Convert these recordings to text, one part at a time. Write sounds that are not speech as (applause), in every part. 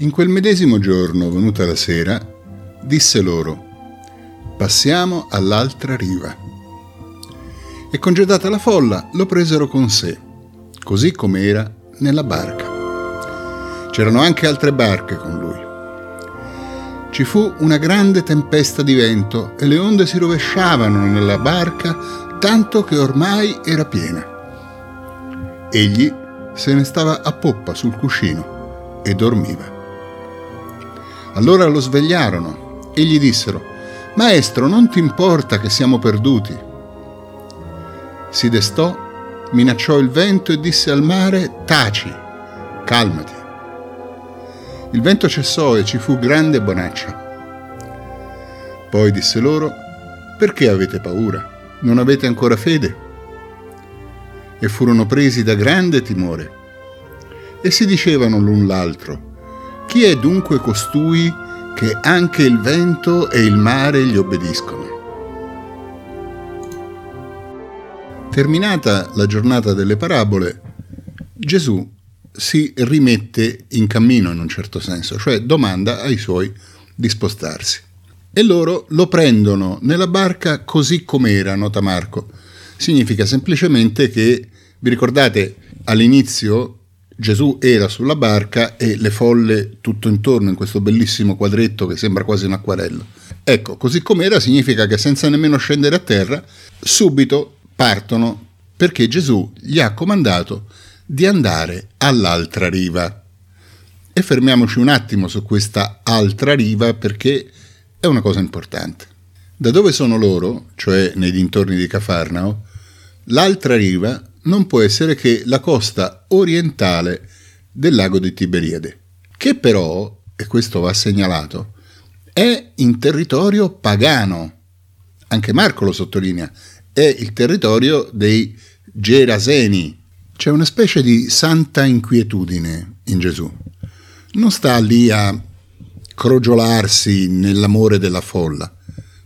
In quel medesimo giorno, venuta la sera, disse loro, passiamo all'altra riva. E congedata la folla, lo presero con sé, così com'era nella barca. C'erano anche altre barche con lui. Ci fu una grande tempesta di vento e le onde si rovesciavano nella barca tanto che ormai era piena. Egli se ne stava a poppa sul cuscino e dormiva. Allora lo svegliarono e gli dissero, Maestro, non ti importa che siamo perduti? Si destò, minacciò il vento e disse al mare, Taci, calmati. Il vento cessò e ci fu grande bonaccia. Poi disse loro, Perché avete paura? Non avete ancora fede? E furono presi da grande timore. E si dicevano l'un l'altro, chi è dunque costui che anche il vento e il mare gli obbediscono? Terminata la giornata delle parabole, Gesù si rimette in cammino in un certo senso, cioè domanda ai suoi di spostarsi. E loro lo prendono nella barca così com'era, nota Marco. Significa semplicemente che, vi ricordate, all'inizio Gesù era sulla barca e le folle tutto intorno in questo bellissimo quadretto che sembra quasi un acquarello. Ecco, così com'era significa che senza nemmeno scendere a terra, subito partono perché Gesù gli ha comandato di andare all'altra riva. E fermiamoci un attimo su questa altra riva perché è una cosa importante. Da dove sono loro, cioè nei dintorni di Cafarnao, l'altra riva non può essere che la costa orientale del lago di Tiberiade, che però, e questo va segnalato, è in territorio pagano. Anche Marco lo sottolinea, è il territorio dei Geraseni. C'è una specie di santa inquietudine in Gesù. Non sta lì a crogiolarsi nell'amore della folla,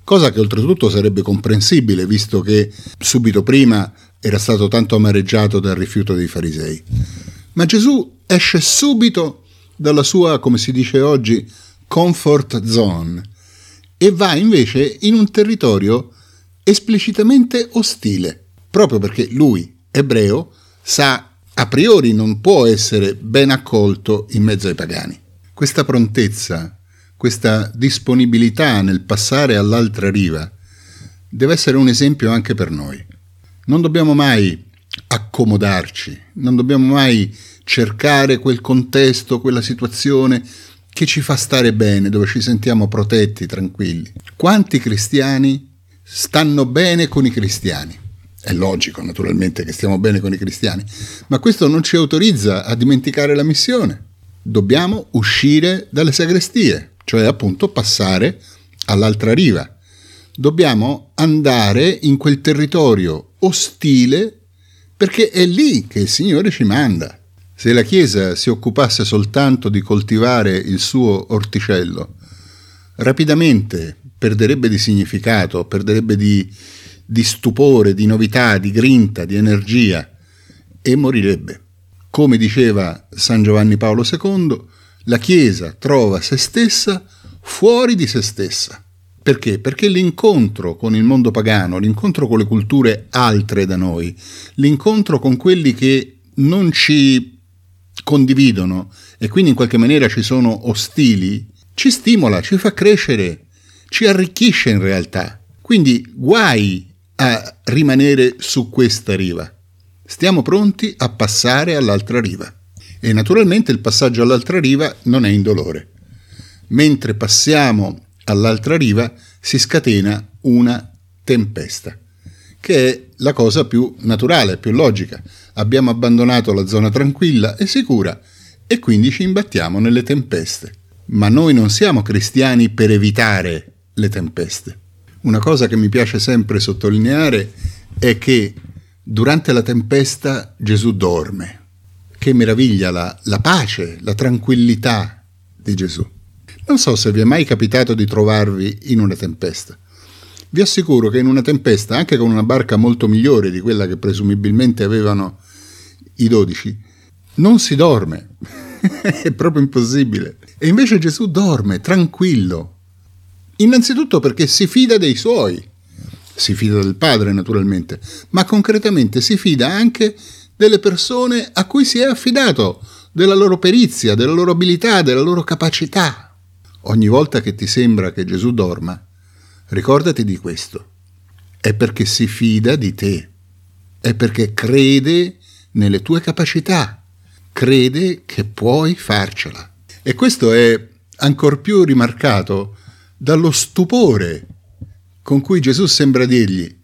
cosa che oltretutto sarebbe comprensibile, visto che subito prima era stato tanto amareggiato dal rifiuto dei farisei. Ma Gesù esce subito dalla sua, come si dice oggi, comfort zone e va invece in un territorio esplicitamente ostile, proprio perché lui, ebreo, sa a priori non può essere ben accolto in mezzo ai pagani. Questa prontezza, questa disponibilità nel passare all'altra riva, deve essere un esempio anche per noi. Non dobbiamo mai accomodarci, non dobbiamo mai cercare quel contesto, quella situazione che ci fa stare bene, dove ci sentiamo protetti, tranquilli. Quanti cristiani stanno bene con i cristiani? È logico, naturalmente, che stiamo bene con i cristiani, ma questo non ci autorizza a dimenticare la missione. Dobbiamo uscire dalle sagrestie, cioè appunto passare all'altra riva. Dobbiamo andare in quel territorio ostile perché è lì che il Signore ci manda. Se la Chiesa si occupasse soltanto di coltivare il suo orticello, rapidamente perderebbe di significato, perderebbe di, di stupore, di novità, di grinta, di energia e morirebbe. Come diceva San Giovanni Paolo II, la Chiesa trova se stessa fuori di se stessa. Perché? Perché l'incontro con il mondo pagano, l'incontro con le culture altre da noi, l'incontro con quelli che non ci condividono e quindi in qualche maniera ci sono ostili, ci stimola, ci fa crescere, ci arricchisce in realtà. Quindi guai a rimanere su questa riva. Stiamo pronti a passare all'altra riva. E naturalmente il passaggio all'altra riva non è indolore. Mentre passiamo all'altra riva si scatena una tempesta, che è la cosa più naturale, più logica. Abbiamo abbandonato la zona tranquilla e sicura e quindi ci imbattiamo nelle tempeste. Ma noi non siamo cristiani per evitare le tempeste. Una cosa che mi piace sempre sottolineare è che durante la tempesta Gesù dorme. Che meraviglia la, la pace, la tranquillità di Gesù. Non so se vi è mai capitato di trovarvi in una tempesta. Vi assicuro che in una tempesta, anche con una barca molto migliore di quella che presumibilmente avevano i dodici, non si dorme. (laughs) è proprio impossibile. E invece Gesù dorme tranquillo. Innanzitutto perché si fida dei suoi, si fida del Padre naturalmente, ma concretamente si fida anche delle persone a cui si è affidato, della loro perizia, della loro abilità, della loro capacità. Ogni volta che ti sembra che Gesù dorma, ricordati di questo. È perché si fida di te, è perché crede nelle tue capacità, crede che puoi farcela. E questo è ancor più rimarcato dallo stupore con cui Gesù sembra dirgli,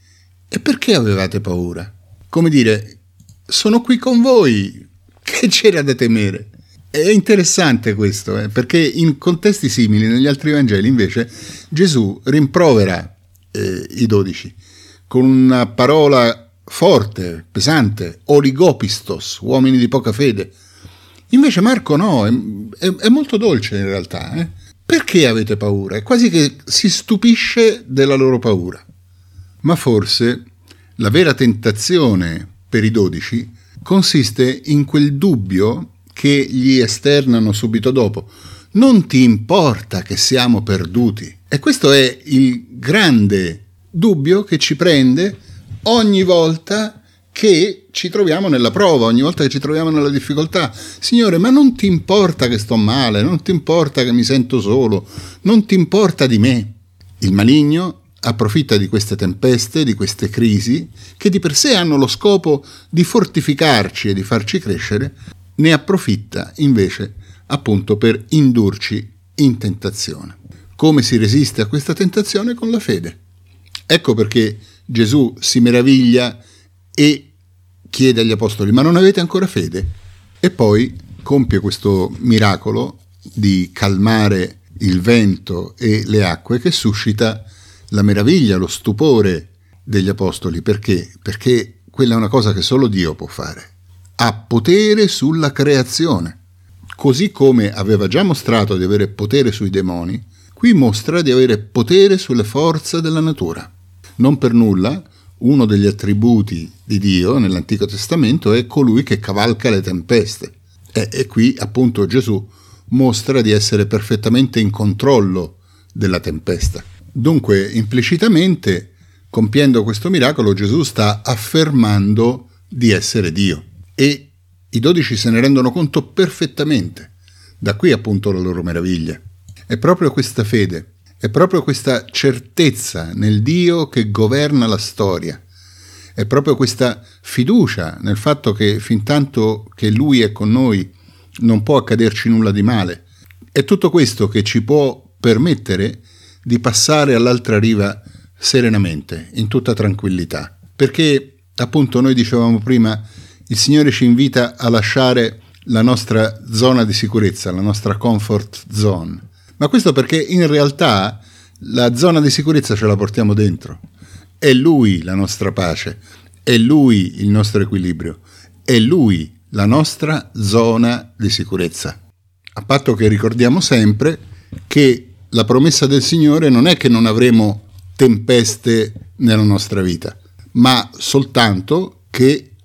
e perché avevate paura? Come dire, sono qui con voi, che c'era da temere? È interessante questo, eh, perché in contesti simili, negli altri Vangeli, invece, Gesù rimprovera eh, i dodici con una parola forte, pesante, oligopistos, uomini di poca fede. Invece Marco no, è, è, è molto dolce in realtà. Eh? Perché avete paura? È quasi che si stupisce della loro paura. Ma forse la vera tentazione per i dodici consiste in quel dubbio che gli esternano subito dopo. Non ti importa che siamo perduti. E questo è il grande dubbio che ci prende ogni volta che ci troviamo nella prova, ogni volta che ci troviamo nella difficoltà. Signore, ma non ti importa che sto male, non ti importa che mi sento solo, non ti importa di me. Il maligno approfitta di queste tempeste, di queste crisi, che di per sé hanno lo scopo di fortificarci e di farci crescere, ne approfitta invece appunto per indurci in tentazione. Come si resiste a questa tentazione? Con la fede. Ecco perché Gesù si meraviglia e chiede agli apostoli, ma non avete ancora fede? E poi compie questo miracolo di calmare il vento e le acque che suscita la meraviglia, lo stupore degli apostoli. Perché? Perché quella è una cosa che solo Dio può fare. Ha potere sulla creazione. Così come aveva già mostrato di avere potere sui demoni, qui mostra di avere potere sulle forze della natura. Non per nulla uno degli attributi di Dio nell'Antico Testamento è colui che cavalca le tempeste. E, e, qui appunto Gesù mostra di essere perfettamente in controllo della tempesta. Dunque, implicitamente, compiendo questo miracolo, Gesù sta affermando di essere Dio. E i dodici se ne rendono conto perfettamente. Da qui appunto la loro meraviglia. È proprio questa fede è proprio questa certezza nel Dio che governa la storia, è proprio questa fiducia nel fatto che fin tanto che Lui è con noi non può accaderci nulla di male. È tutto questo che ci può permettere di passare all'altra riva serenamente, in tutta tranquillità. Perché, appunto, noi dicevamo prima, il Signore ci invita a lasciare la nostra zona di sicurezza, la nostra comfort zone ma questo perché in realtà la zona di sicurezza ce la portiamo dentro. È lui la nostra pace, è lui il nostro equilibrio, è lui la nostra zona di sicurezza. A patto che ricordiamo sempre che la promessa del Signore non è che non avremo tempeste nella nostra vita, ma soltanto che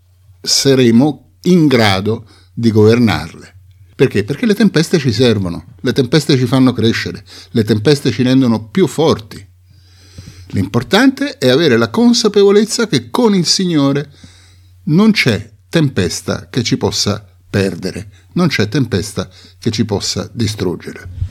saremo in grado di governarle. Perché? Perché le tempeste ci servono, le tempeste ci fanno crescere, le tempeste ci rendono più forti. L'importante è avere la consapevolezza che con il Signore non c'è tempesta che ci possa perdere, non c'è tempesta che ci possa distruggere.